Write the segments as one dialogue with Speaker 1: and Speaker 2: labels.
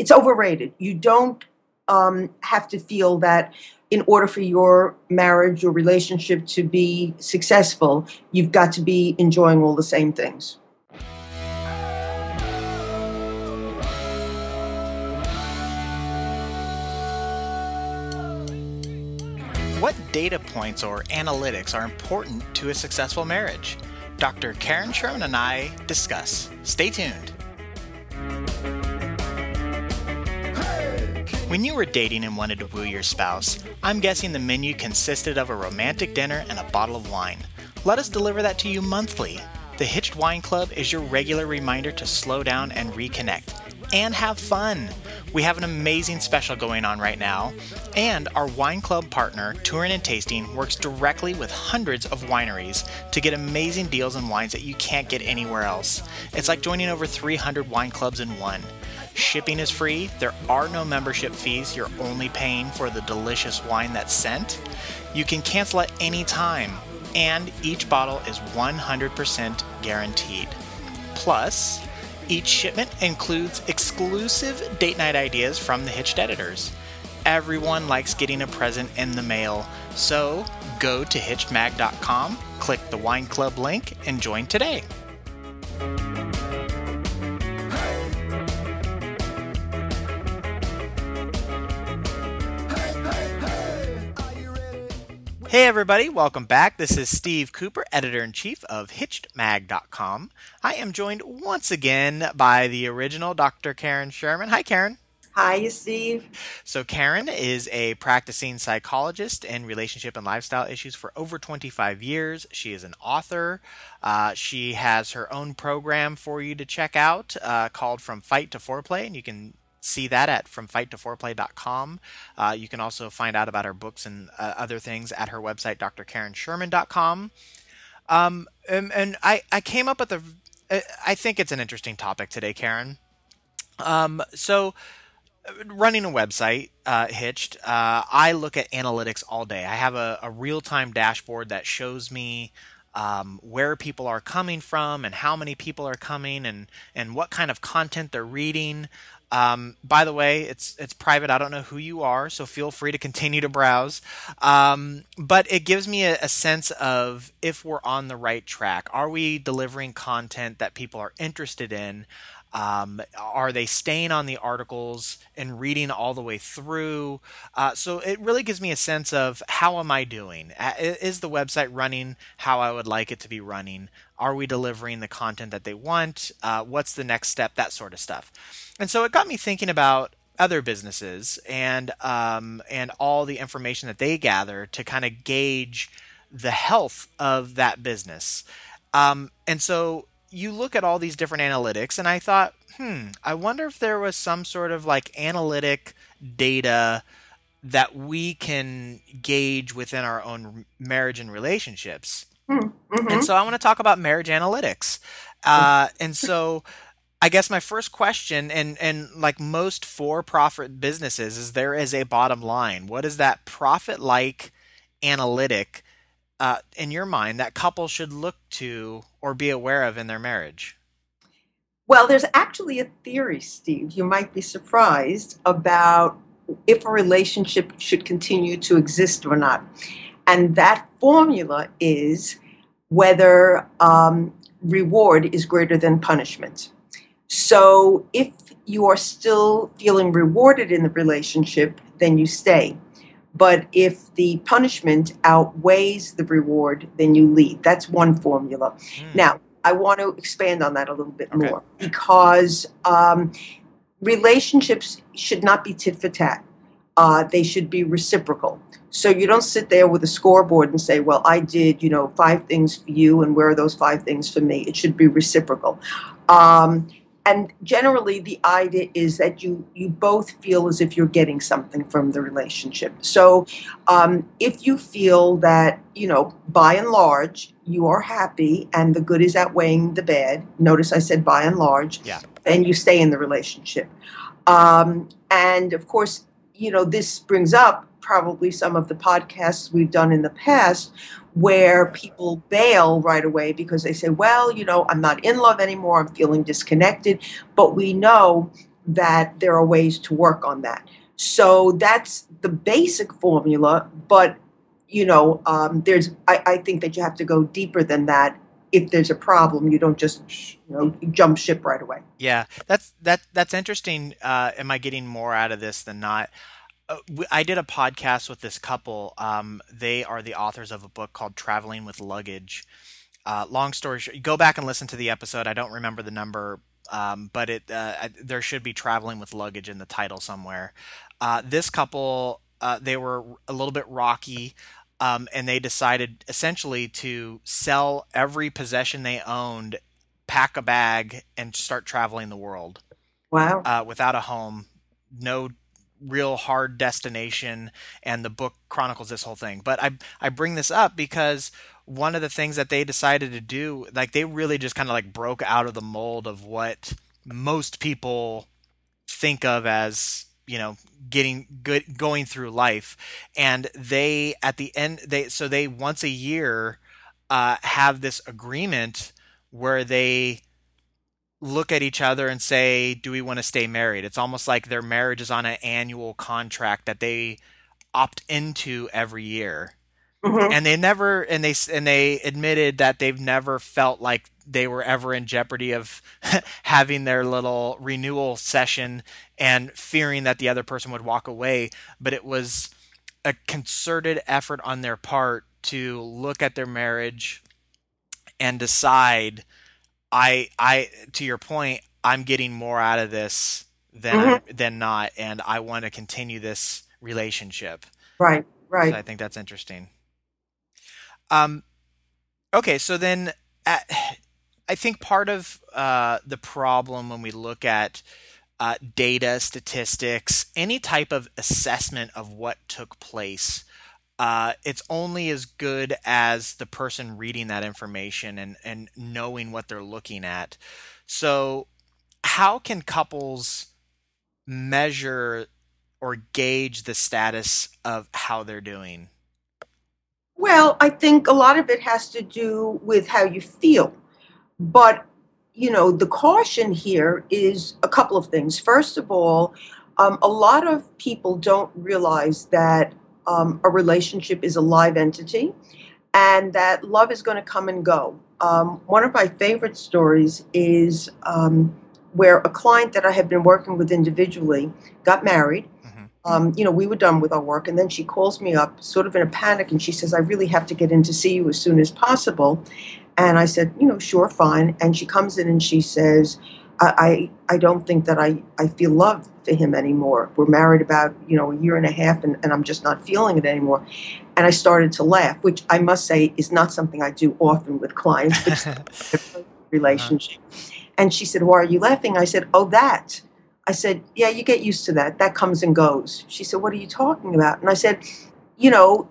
Speaker 1: it's overrated. You don't um, have to feel that in order for your marriage or relationship to be successful, you've got to be enjoying all the same things.
Speaker 2: What data points or analytics are important to a successful marriage? Dr. Karen Sherman and I discuss. Stay tuned. When you were dating and wanted to woo your spouse, I'm guessing the menu consisted of a romantic dinner and a bottle of wine. Let us deliver that to you monthly. The Hitched Wine Club is your regular reminder to slow down and reconnect and have fun. We have an amazing special going on right now, and our wine club partner, Touring and Tasting, works directly with hundreds of wineries to get amazing deals on wines that you can't get anywhere else. It's like joining over 300 wine clubs in one. Shipping is free. There are no membership fees. You're only paying for the delicious wine that's sent. You can cancel at any time, and each bottle is 100% guaranteed. Plus, each shipment includes exclusive date night ideas from the Hitched editors. Everyone likes getting a present in the mail, so go to hitchedmag.com, click the wine club link, and join today. Hey, everybody, welcome back. This is Steve Cooper, editor in chief of HitchedMag.com. I am joined once again by the original Dr. Karen Sherman. Hi, Karen.
Speaker 1: Hi, Steve.
Speaker 2: So, Karen is a practicing psychologist in relationship and lifestyle issues for over 25 years. She is an author. Uh, she has her own program for you to check out uh, called From Fight to Foreplay, and you can see that at fromfighttoforeplay.com. Uh, you can also find out about her books and uh, other things at her website, drkarensherman.com. Um, and, and I, I came up with a, I think it's an interesting topic today, Karen. Um, so, running a website, uh, Hitched, uh, I look at analytics all day. I have a, a real time dashboard that shows me um, where people are coming from and how many people are coming and, and what kind of content they're reading. Um, by the way, it's it's private. I don't know who you are, so feel free to continue to browse. Um, but it gives me a, a, sense of if we're on the right track. Are we delivering content that people are interested in? Um, are they staying on the articles and reading all the way through? Uh, so it really gives me a sense of how am I doing? Is the website running how I would like it to be running? Are we delivering the content that they want? Uh, what's the next step? That sort of stuff. And so it got me thinking about other businesses and um, and all the information that they gather to kind of gauge the health of that business. Um, and so you look at all these different analytics, and I thought, hmm, I wonder if there was some sort of like analytic data that we can gauge within our own marriage and relationships. Hmm, mm-hmm. And so I want to talk about marriage analytics. Uh, and so I guess my first question, and and like most for-profit businesses, is there is a bottom line. What is that profit-like analytic uh, in your mind that couples should look to or be aware of in their marriage?
Speaker 1: Well, there's actually a theory, Steve. You might be surprised about if a relationship should continue to exist or not. And that formula is whether um, reward is greater than punishment. So if you are still feeling rewarded in the relationship, then you stay. But if the punishment outweighs the reward, then you leave. That's one formula. Mm. Now, I want to expand on that a little bit okay. more because um, relationships should not be tit for tat. Uh, they should be reciprocal. So you don't sit there with a scoreboard and say, "Well, I did, you know, five things for you, and where are those five things for me?" It should be reciprocal. Um, and generally the idea is that you you both feel as if you're getting something from the relationship so um, if you feel that you know by and large you are happy and the good is outweighing the bad notice i said by and large
Speaker 2: yeah.
Speaker 1: and you stay in the relationship um, and of course you know this brings up probably some of the podcasts we've done in the past where people bail right away because they say, well, you know, I'm not in love anymore, I'm feeling disconnected. But we know that there are ways to work on that. So that's the basic formula, but you know, um, there's I, I think that you have to go deeper than that if there's a problem, you don't just you know jump ship right away.
Speaker 2: Yeah, that's that that's interesting. Uh, am I getting more out of this than not? Uh, I did a podcast with this couple. Um, they are the authors of a book called Traveling with Luggage. Uh, long story short, go back and listen to the episode. I don't remember the number, um, but it uh, there should be traveling with luggage in the title somewhere. Uh, this couple, uh, they were a little bit rocky um, and they decided essentially to sell every possession they owned, pack a bag, and start traveling the world.
Speaker 1: Wow!
Speaker 2: Uh, without a home, no real hard destination, and the book chronicles this whole thing. But I I bring this up because one of the things that they decided to do, like they really just kind of like broke out of the mold of what most people think of as you know getting good going through life and they at the end they so they once a year uh, have this agreement where they look at each other and say do we want to stay married it's almost like their marriage is on an annual contract that they opt into every year mm-hmm. and they never and they and they admitted that they've never felt like they were ever in jeopardy of having their little renewal session and fearing that the other person would walk away. But it was a concerted effort on their part to look at their marriage and decide I I to your point I'm getting more out of this than mm-hmm. than not and I want to continue this relationship.
Speaker 1: Right, right.
Speaker 2: So I think that's interesting. Um okay, so then at, I think part of uh, the problem when we look at uh, data, statistics, any type of assessment of what took place, uh, it's only as good as the person reading that information and, and knowing what they're looking at. So, how can couples measure or gauge the status of how they're doing?
Speaker 1: Well, I think a lot of it has to do with how you feel. But, you know, the caution here is a couple of things. First of all, um, a lot of people don't realize that um, a relationship is a live entity and that love is going to come and go. Um, one of my favorite stories is um, where a client that I had been working with individually got married. Mm-hmm. Um, you know, we were done with our work, and then she calls me up, sort of in a panic, and she says, I really have to get in to see you as soon as possible. And I said, you know, sure, fine. And she comes in and she says, I, I, I don't think that I, I feel love for him anymore. We're married about, you know, a year and a half and, and I'm just not feeling it anymore. And I started to laugh, which I must say is not something I do often with clients, but relationship. Uh-huh. And she said, Why are you laughing? I said, Oh, that. I said, Yeah, you get used to that. That comes and goes. She said, What are you talking about? And I said, You know,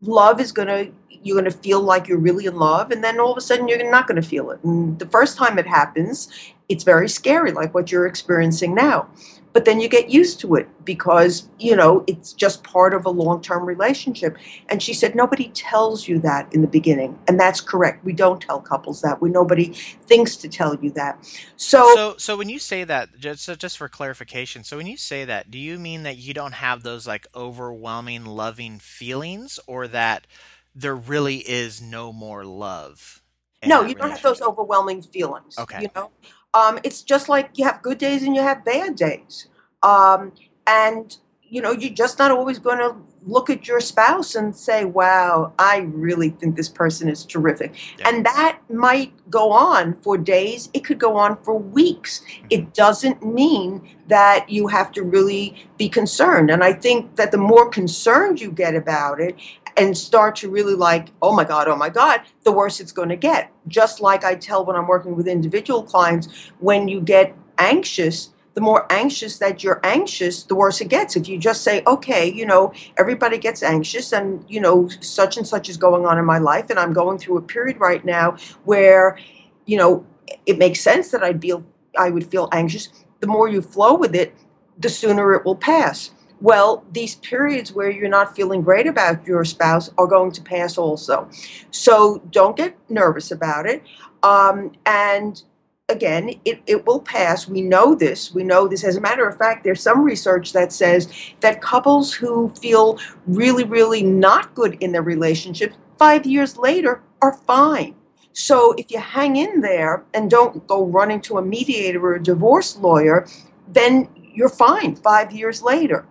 Speaker 1: love is going to you're going to feel like you're really in love and then all of a sudden you're not going to feel it and the first time it happens it's very scary like what you're experiencing now but then you get used to it because you know it's just part of a long-term relationship and she said nobody tells you that in the beginning and that's correct we don't tell couples that we nobody thinks to tell you that so
Speaker 2: so so when you say that just just for clarification so when you say that do you mean that you don't have those like overwhelming loving feelings or that there really is no more love.
Speaker 1: No, you don't have those overwhelming feelings.
Speaker 2: Okay.
Speaker 1: You know, um, it's just like you have good days and you have bad days, um, and you know you're just not always going to look at your spouse and say, "Wow, I really think this person is terrific," yeah. and that might go on for days. It could go on for weeks. Mm-hmm. It doesn't mean that you have to really be concerned. And I think that the more concerned you get about it, and start to really like, oh my God, oh my God, the worse it's going to get. Just like I tell when I'm working with individual clients, when you get anxious, the more anxious that you're anxious, the worse it gets. If you just say, okay, you know, everybody gets anxious and, you know, such and such is going on in my life, and I'm going through a period right now where, you know, it makes sense that I'd be, I would feel anxious. The more you flow with it, the sooner it will pass. Well, these periods where you're not feeling great about your spouse are going to pass also. So don't get nervous about it. Um, and again, it, it will pass. We know this. We know this. As a matter of fact, there's some research that says that couples who feel really, really not good in their relationship five years later are fine. So if you hang in there and don't go running to a mediator or a divorce lawyer, then you're fine five years later.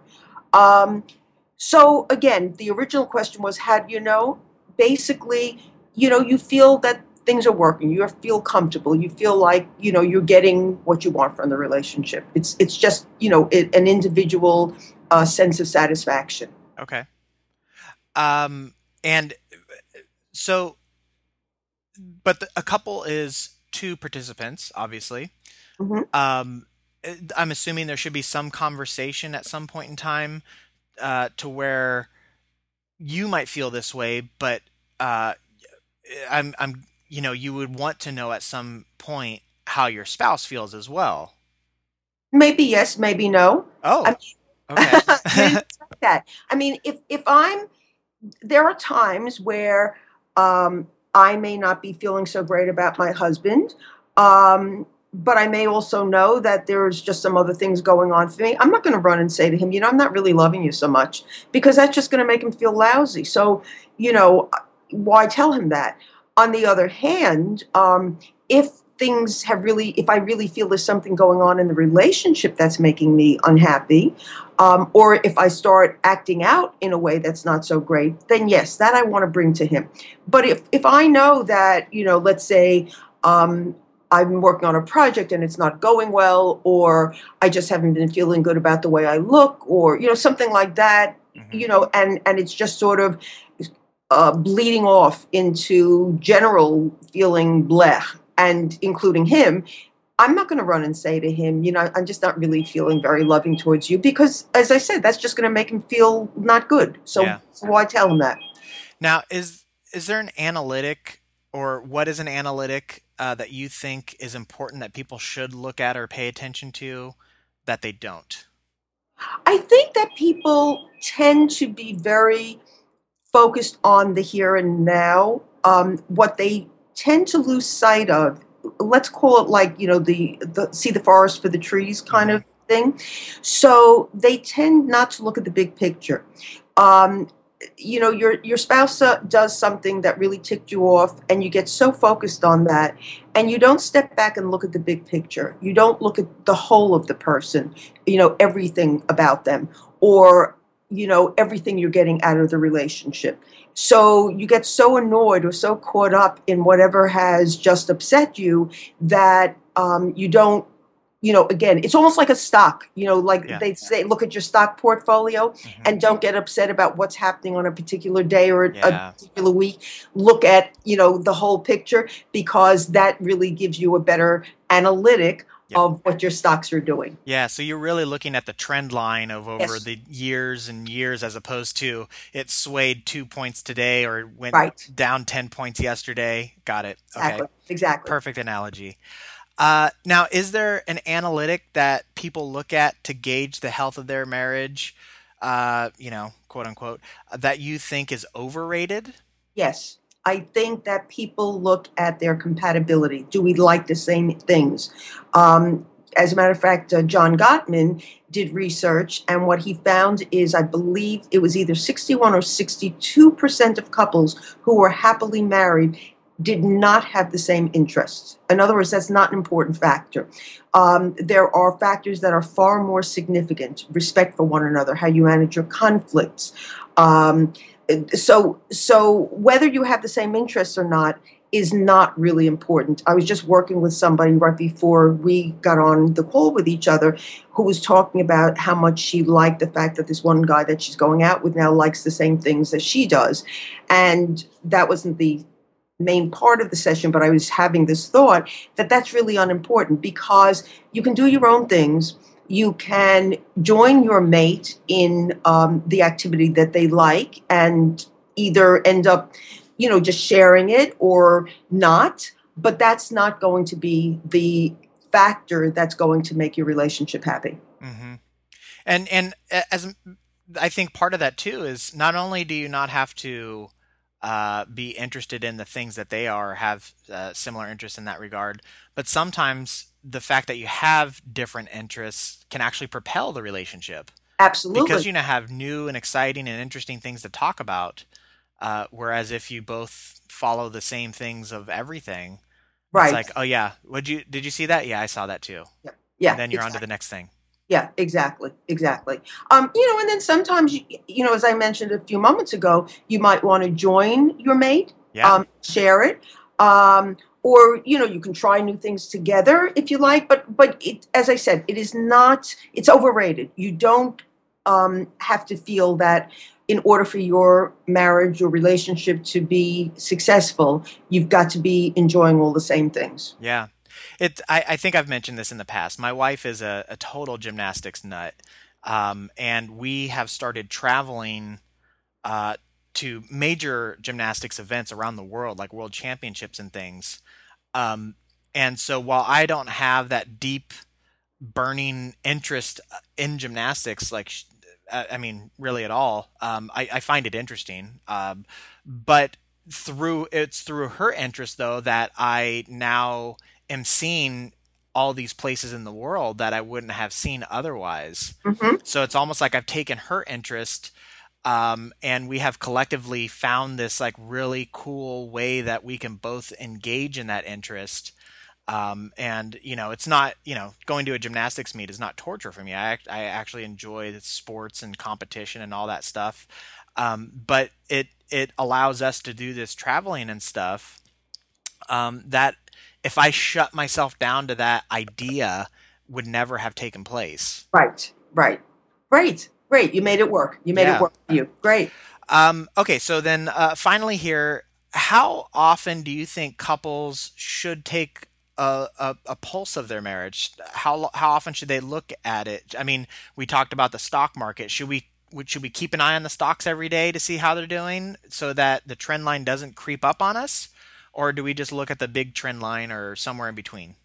Speaker 1: Um, so again, the original question was, how do you know? Basically, you know, you feel that things are working. You feel comfortable. You feel like you know you're getting what you want from the relationship. It's it's just you know it, an individual uh, sense of satisfaction.
Speaker 2: Okay. Um, and so, but the, a couple is two participants, obviously.
Speaker 1: Mhm.
Speaker 2: Um, I'm assuming there should be some conversation at some point in time uh, to where you might feel this way, but uh, I'm, I'm, you know, you would want to know at some point how your spouse feels as well.
Speaker 1: Maybe yes, maybe no.
Speaker 2: Oh,
Speaker 1: I
Speaker 2: okay.
Speaker 1: Didn't expect that. I mean, if if I'm, there are times where um, I may not be feeling so great about my husband, um, but I may also know that there's just some other things going on for me. I'm not going to run and say to him, you know, I'm not really loving you so much because that's just going to make him feel lousy. So, you know, why tell him that? On the other hand, um, if things have really, if I really feel there's something going on in the relationship that's making me unhappy, um, or if I start acting out in a way that's not so great, then yes, that I want to bring to him. But if if I know that, you know, let's say um, I'm working on a project and it's not going well, or I just haven't been feeling good about the way I look, or you know, something like that,
Speaker 2: Mhm.
Speaker 1: you know, and and it's just sort of uh, bleeding off into general feeling bleh, and including him. I'm not going to run and say to him, you know, I'm just not really feeling very loving towards you because, as I said, that's just going to make him feel not good. So,
Speaker 2: Yeah.
Speaker 1: so why tell him that?
Speaker 2: Now, is is there an analytic, or what is an analytic uh, that you think is important that people should look at or pay attention to that they don't?
Speaker 1: I think that people tend to be very focused on the here and now. Um, what they tend to lose sight of, let's call it like you know the, the see the forest for the trees kind
Speaker 2: Mhm.
Speaker 1: of thing. So they tend not to look at the big picture. Um, you know, your your spouse uh, does something that really ticked you off, and you get so focused on that, and you don't step back and look at the big picture. You don't look at the whole of the person. You know, everything about them, or you know everything you're getting out of the relationship. So you get so annoyed or so caught up in whatever has just upset you that um, you don't. You know, again, it's almost like a stock. You know, like
Speaker 2: Yeah.
Speaker 1: they say, look at your stock portfolio
Speaker 2: Mhm.
Speaker 1: and don't get upset about what's happening on a particular day or a particular week. Look at you know the whole picture because that really gives you a better analytic
Speaker 2: Yep.
Speaker 1: of what your stocks are doing.
Speaker 2: Yeah, so you're really looking at the trend line of over
Speaker 1: Yes.
Speaker 2: the years and years as opposed to it swayed two points today or went
Speaker 1: Right.
Speaker 2: down 10 points yesterday. Got it.
Speaker 1: Exactly.
Speaker 2: Okay.
Speaker 1: Exactly.
Speaker 2: Perfect analogy. Uh, now, is there an analytic that people look at to gauge the health of their marriage, uh, you know, quote unquote, that you think is overrated?
Speaker 1: Yes. I think that people look at their compatibility. Do we like the same things? Um, as a matter of fact, uh, John Gottman did research, and what he found is I believe it was either 61 or 62% of couples who were happily married did not have the same interests. In other words, that's not an important factor. Um, there are factors that are far more significant respect for one another, how you manage your conflicts. Um, so, so whether you have the same interests or not is not really important. I was just working with somebody right before we got on the call with each other who was talking about how much she liked the fact that this one guy that she's going out with now likes the same things as she does. And that wasn't the main part of the session, but I was having this thought that that's really unimportant because you can do your own things. You can join your mate in um, the activity that they like and either end up, you know, just sharing it or not. But that's not going to be the factor that's going to make your relationship happy.
Speaker 2: hmm And and as I think part of that too is not only do you not have to uh, be interested in the things that they are, have uh, similar interests in that regard. But sometimes the fact that you have different interests can actually propel the relationship.
Speaker 1: Absolutely.
Speaker 2: Because you know have new and exciting and interesting things to talk about. Uh, whereas if you both follow the same things of everything,
Speaker 1: right.
Speaker 2: it's like, oh yeah, would you did you see that? Yeah, I saw that too.
Speaker 1: Yeah. Yeah.
Speaker 2: And then you're
Speaker 1: exactly.
Speaker 2: on to the next thing.
Speaker 1: Yeah, exactly, exactly. Um, you know, and then sometimes, you, you know, as I mentioned a few moments ago, you might want to join your mate,
Speaker 2: Yeah.
Speaker 1: um, share it, um, or you know, you can try new things together if you like. But but it, as I said, it is not. It's overrated. You don't um, have to feel that in order for your marriage or relationship to be successful, you've got to be enjoying all the same things.
Speaker 2: Yeah. It, I, I think I've mentioned this in the past. My wife is a, a total gymnastics nut. Um, and we have started traveling uh, to major gymnastics events around the world, like world championships and things. Um, and so while I don't have that deep, burning interest uh, in gymnastics, like, uh, I mean, really at all, um, I, I find it interesting. Um, but through it's through her interest though that I now am seeing all these places in the world that I wouldn't have seen otherwise.
Speaker 1: Mm-hmm.
Speaker 2: So it's almost like I've taken her interest um, and we have collectively found this like really cool way that we can both engage in that interest. Um, and you know, it's not you know going to a gymnastics meet is not torture for me. I act- I actually enjoy the sports and competition and all that stuff. Um, but it it allows us to do this traveling and stuff um, that if I shut myself down to that idea would never have taken place.
Speaker 1: Right, right, great, great. You made it work. You made
Speaker 2: Yeah.
Speaker 1: it work for you. Great.
Speaker 2: Um, okay, so then uh, finally here, how often do you think couples should take a, a, a pulse of their marriage? How how often should they look at it? I mean, we talked about the stock market. Should we should we keep an eye on the stocks every day to see how they're doing so that the trend line doesn't creep up on us? Or do we just look at the big trend line or somewhere in between?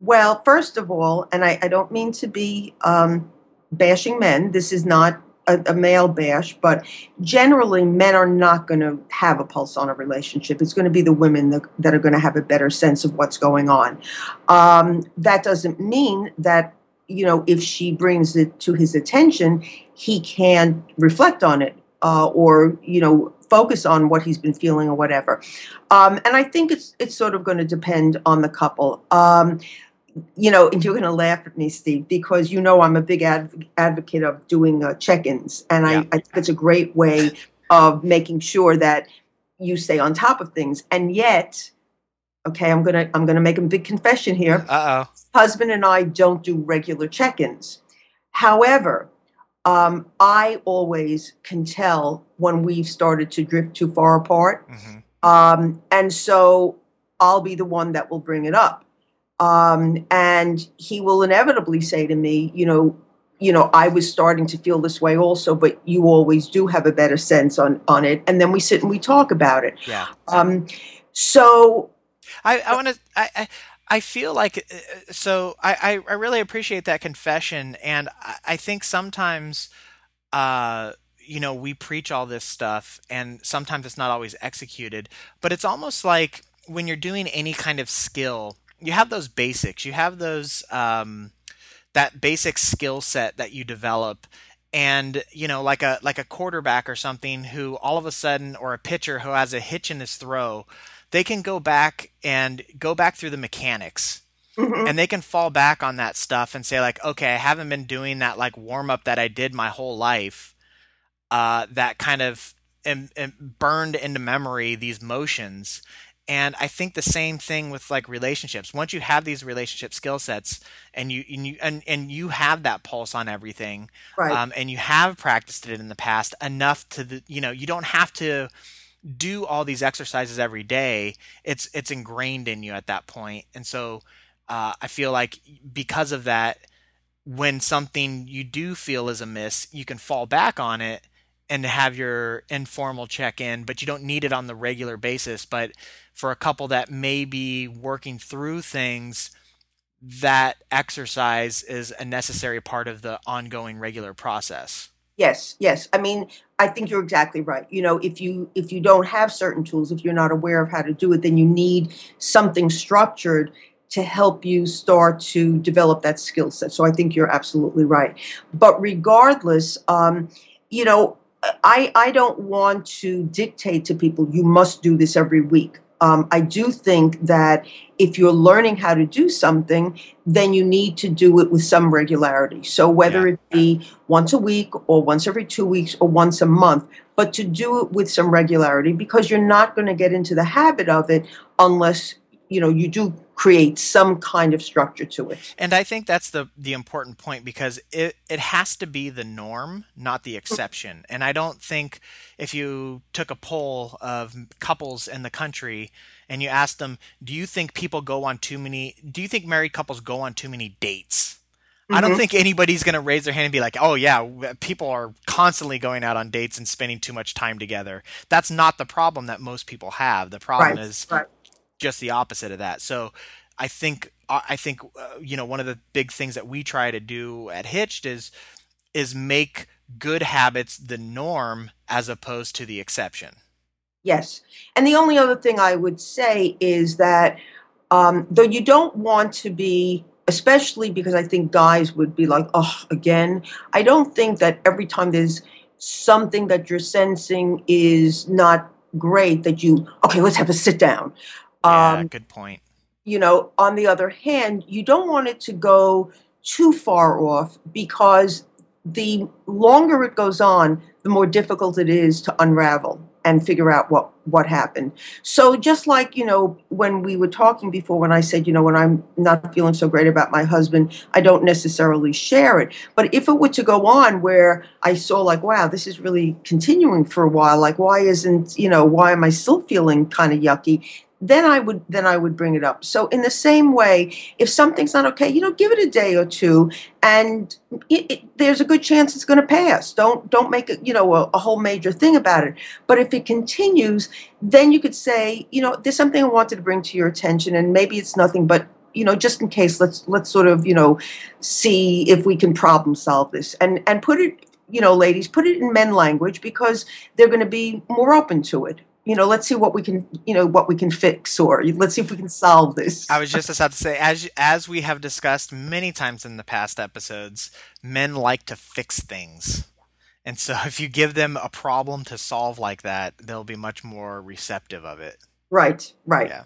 Speaker 1: Well, first of all, and I, I don't mean to be um, bashing men, this is not a, a male bash, but generally men are not going to have a pulse on a relationship. It's going to be the women that, that are going to have a better sense of what's going on. Um, that doesn't mean that, you know, if she brings it to his attention, he can reflect on it uh, or, you know, focus on what he's been feeling or whatever. Um, and I think it's it's sort of going to depend on the couple. Um, you know, and you're going to laugh at me, Steve, because you know I'm a big adv- advocate of doing uh, check-ins, and I, I think it's a great way of making sure that you stay on top of things. And yet, okay, I'm gonna I'm gonna make a big confession here.
Speaker 2: Uh oh.
Speaker 1: Husband and I don't do regular check-ins. However, um, I always can tell when we've started to drift too far apart.
Speaker 2: hmm
Speaker 1: Um, and so I'll be the one that will bring it up. Um, and he will inevitably say to me, you know, you know, I was starting to feel this way also, but you always do have a better sense on on it. And then we sit and we talk about it.
Speaker 2: Yeah.
Speaker 1: Um, so
Speaker 2: I, I want to. I, I I feel like uh, so. I, I really appreciate that confession, and I think sometimes, uh, you know, we preach all this stuff, and sometimes it's not always executed. But it's almost like when you're doing any kind of skill, you have those basics. You have those um, that basic skill set that you develop and you know like a like a quarterback or something who all of a sudden or a pitcher who has a hitch in his throw they can go back and go back through the mechanics
Speaker 1: mhm,
Speaker 2: and they can fall back on that stuff and say like okay i haven't been doing that like warm up that i did my whole life uh, that kind of em- burned into memory these motions. And i think the same thing with like relationships. Once you have these relationship skill sets and you and you and, and you have that pulse on everything
Speaker 1: right,
Speaker 2: um, and you have practiced it in the past enough to the you know you don't have to do all these exercises every day it's it's ingrained in you at that point. And so uh, i feel like because of that when something you do feel is amiss you can fall back on it and have your informal check-in but you don't need it on the regular basis. But for a couple that may be working through things that exercise is a necessary part of the ongoing regular process
Speaker 1: Yes, yes. I mean, I think you're exactly right. You know, if you if you don't have certain tools, if you're not aware of how to do it, then you need something structured to help you start to develop that skill set. So I think you're absolutely right. But regardless, um, you know, I I don't want to dictate to people you must do this every week. Um, I do think that if you're learning how to do something, then you need to do it with some regularity. So whether
Speaker 2: Yeah.
Speaker 1: it be once a week or once every two weeks or once a month, but to do it with some regularity because you're not going to get into the habit of it unless you know you do create some kind of structure to it.
Speaker 2: And I think that's the the important point because it it has to be the norm, not the exception. And I don't think if you took a poll of couples in the country and you asked them, "Do you think people go on too many do you think married couples go on too many dates?" I don't
Speaker 1: hmm
Speaker 2: think anybody's going to raise their hand and be like, "Oh yeah, people are constantly going out on dates and spending too much time together." That's not the problem that most people have. The problem
Speaker 1: Right,
Speaker 2: is
Speaker 1: right.
Speaker 2: Just the opposite of that. So I think I I think uh, you know one of the big things that we try to do at Hitched is is make good habits the norm as opposed to the exception.
Speaker 1: Yes. And the only other thing I would say is that um, though you don't want to be, especially because I think guys would be like, oh, again, I don't think that every time there's something that you're sensing is not great that you, okay, let's have a sit down.
Speaker 2: Yeah,
Speaker 1: Um,
Speaker 2: good point.
Speaker 1: you know, on the other hand, you don't want it to go too far off because the longer it goes on, the more difficult it is to unravel and figure out what what happened. So just like, you know, when we were talking before when I said, you know, when I'm not feeling so great about my husband, I don't necessarily share it. But if it were to go on where I saw like, wow, this is really continuing for a while, like why isn't, you know, why am I still feeling kind of yucky? Then I would then I would bring it up. So in the same way, if something's not okay, you know, give it a day or two, and it, it, there's a good chance it's going to pass. Don't don't make it you know a, a whole major thing about it. But if it continues, then you could say, you know, there's something I wanted to bring to your attention, and maybe it's nothing, but you know, just in case, let's let's sort of you know see if we can problem solve this, and and put it. You know, ladies, put it in men language because they're going to be more open to it you know let's see what we can you know what we can fix or let's see if we can solve this
Speaker 2: I was just about to say, as as we have discussed many times in the past episodes, men like to fix things. And so if you give them a problem to solve like that, they'll be much more receptive of it.
Speaker 1: right right
Speaker 2: Yeah.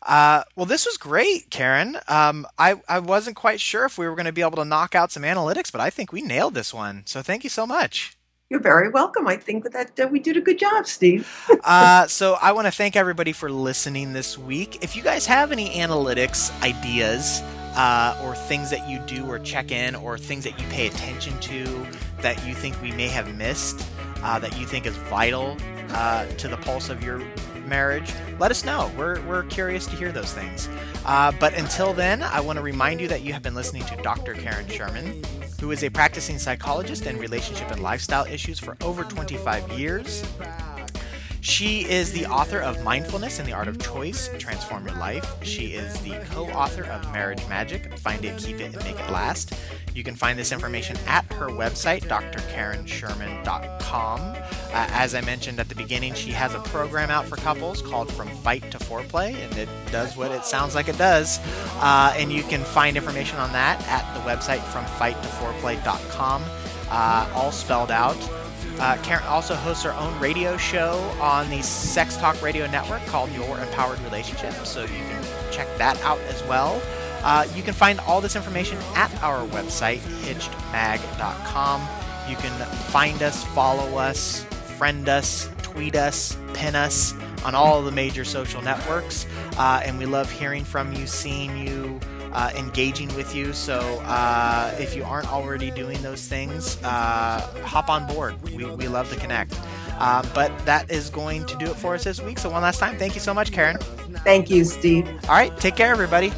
Speaker 2: Uh, well, this was great, Karen. Um, I, I wasn't quite sure if we were going to be able to knock out some analytics, but I think we nailed this one. So thank you so much.
Speaker 1: You're very welcome i think that uh, we did a good job steve
Speaker 2: Uh, so I want to thank everybody for listening this week. If you guys have any analytics ideas uh, or things that you do or check in or things that you pay attention to that you think we may have missed, uh, that you think is vital uh, to the pulse of your marriage, let us know. We're, we're curious to hear those things. Uh, but until then, I want to remind you that you have been listening to Dr. Karen Sherman, who is a practicing psychologist in relationship and lifestyle issues for over 25 years. She is the author of Mindfulness and the Art of Choice Transform Your Life. She is the co author of Marriage Magic Find It, Keep It, and Make It Last. You can find this information at her website, drkarensherman.com. Uh, as I mentioned at the beginning, she has a program out for couples called From Fight to Foreplay, and it does what it sounds like it does. Uh, and you can find information on that at the website, FromFightToForeplay.com, uh, all spelled out. Uh, Karen also hosts her own radio show on the Sex Talk Radio Network called Your Empowered Relationship, so you can check that out as well. Uh, you can find all this information at our website, hitchedmag.com. You can find us, follow us, friend us, tweet us, pin us on all the major social networks. Uh, and we love hearing from you, seeing you, uh, engaging with you. So uh, if you aren't already doing those things, uh, hop on board. We, we love to connect. Uh, but that is going to do it for us this week. So one last time, thank you so much, Karen.
Speaker 1: thank you steve
Speaker 2: All right, take care, everybody.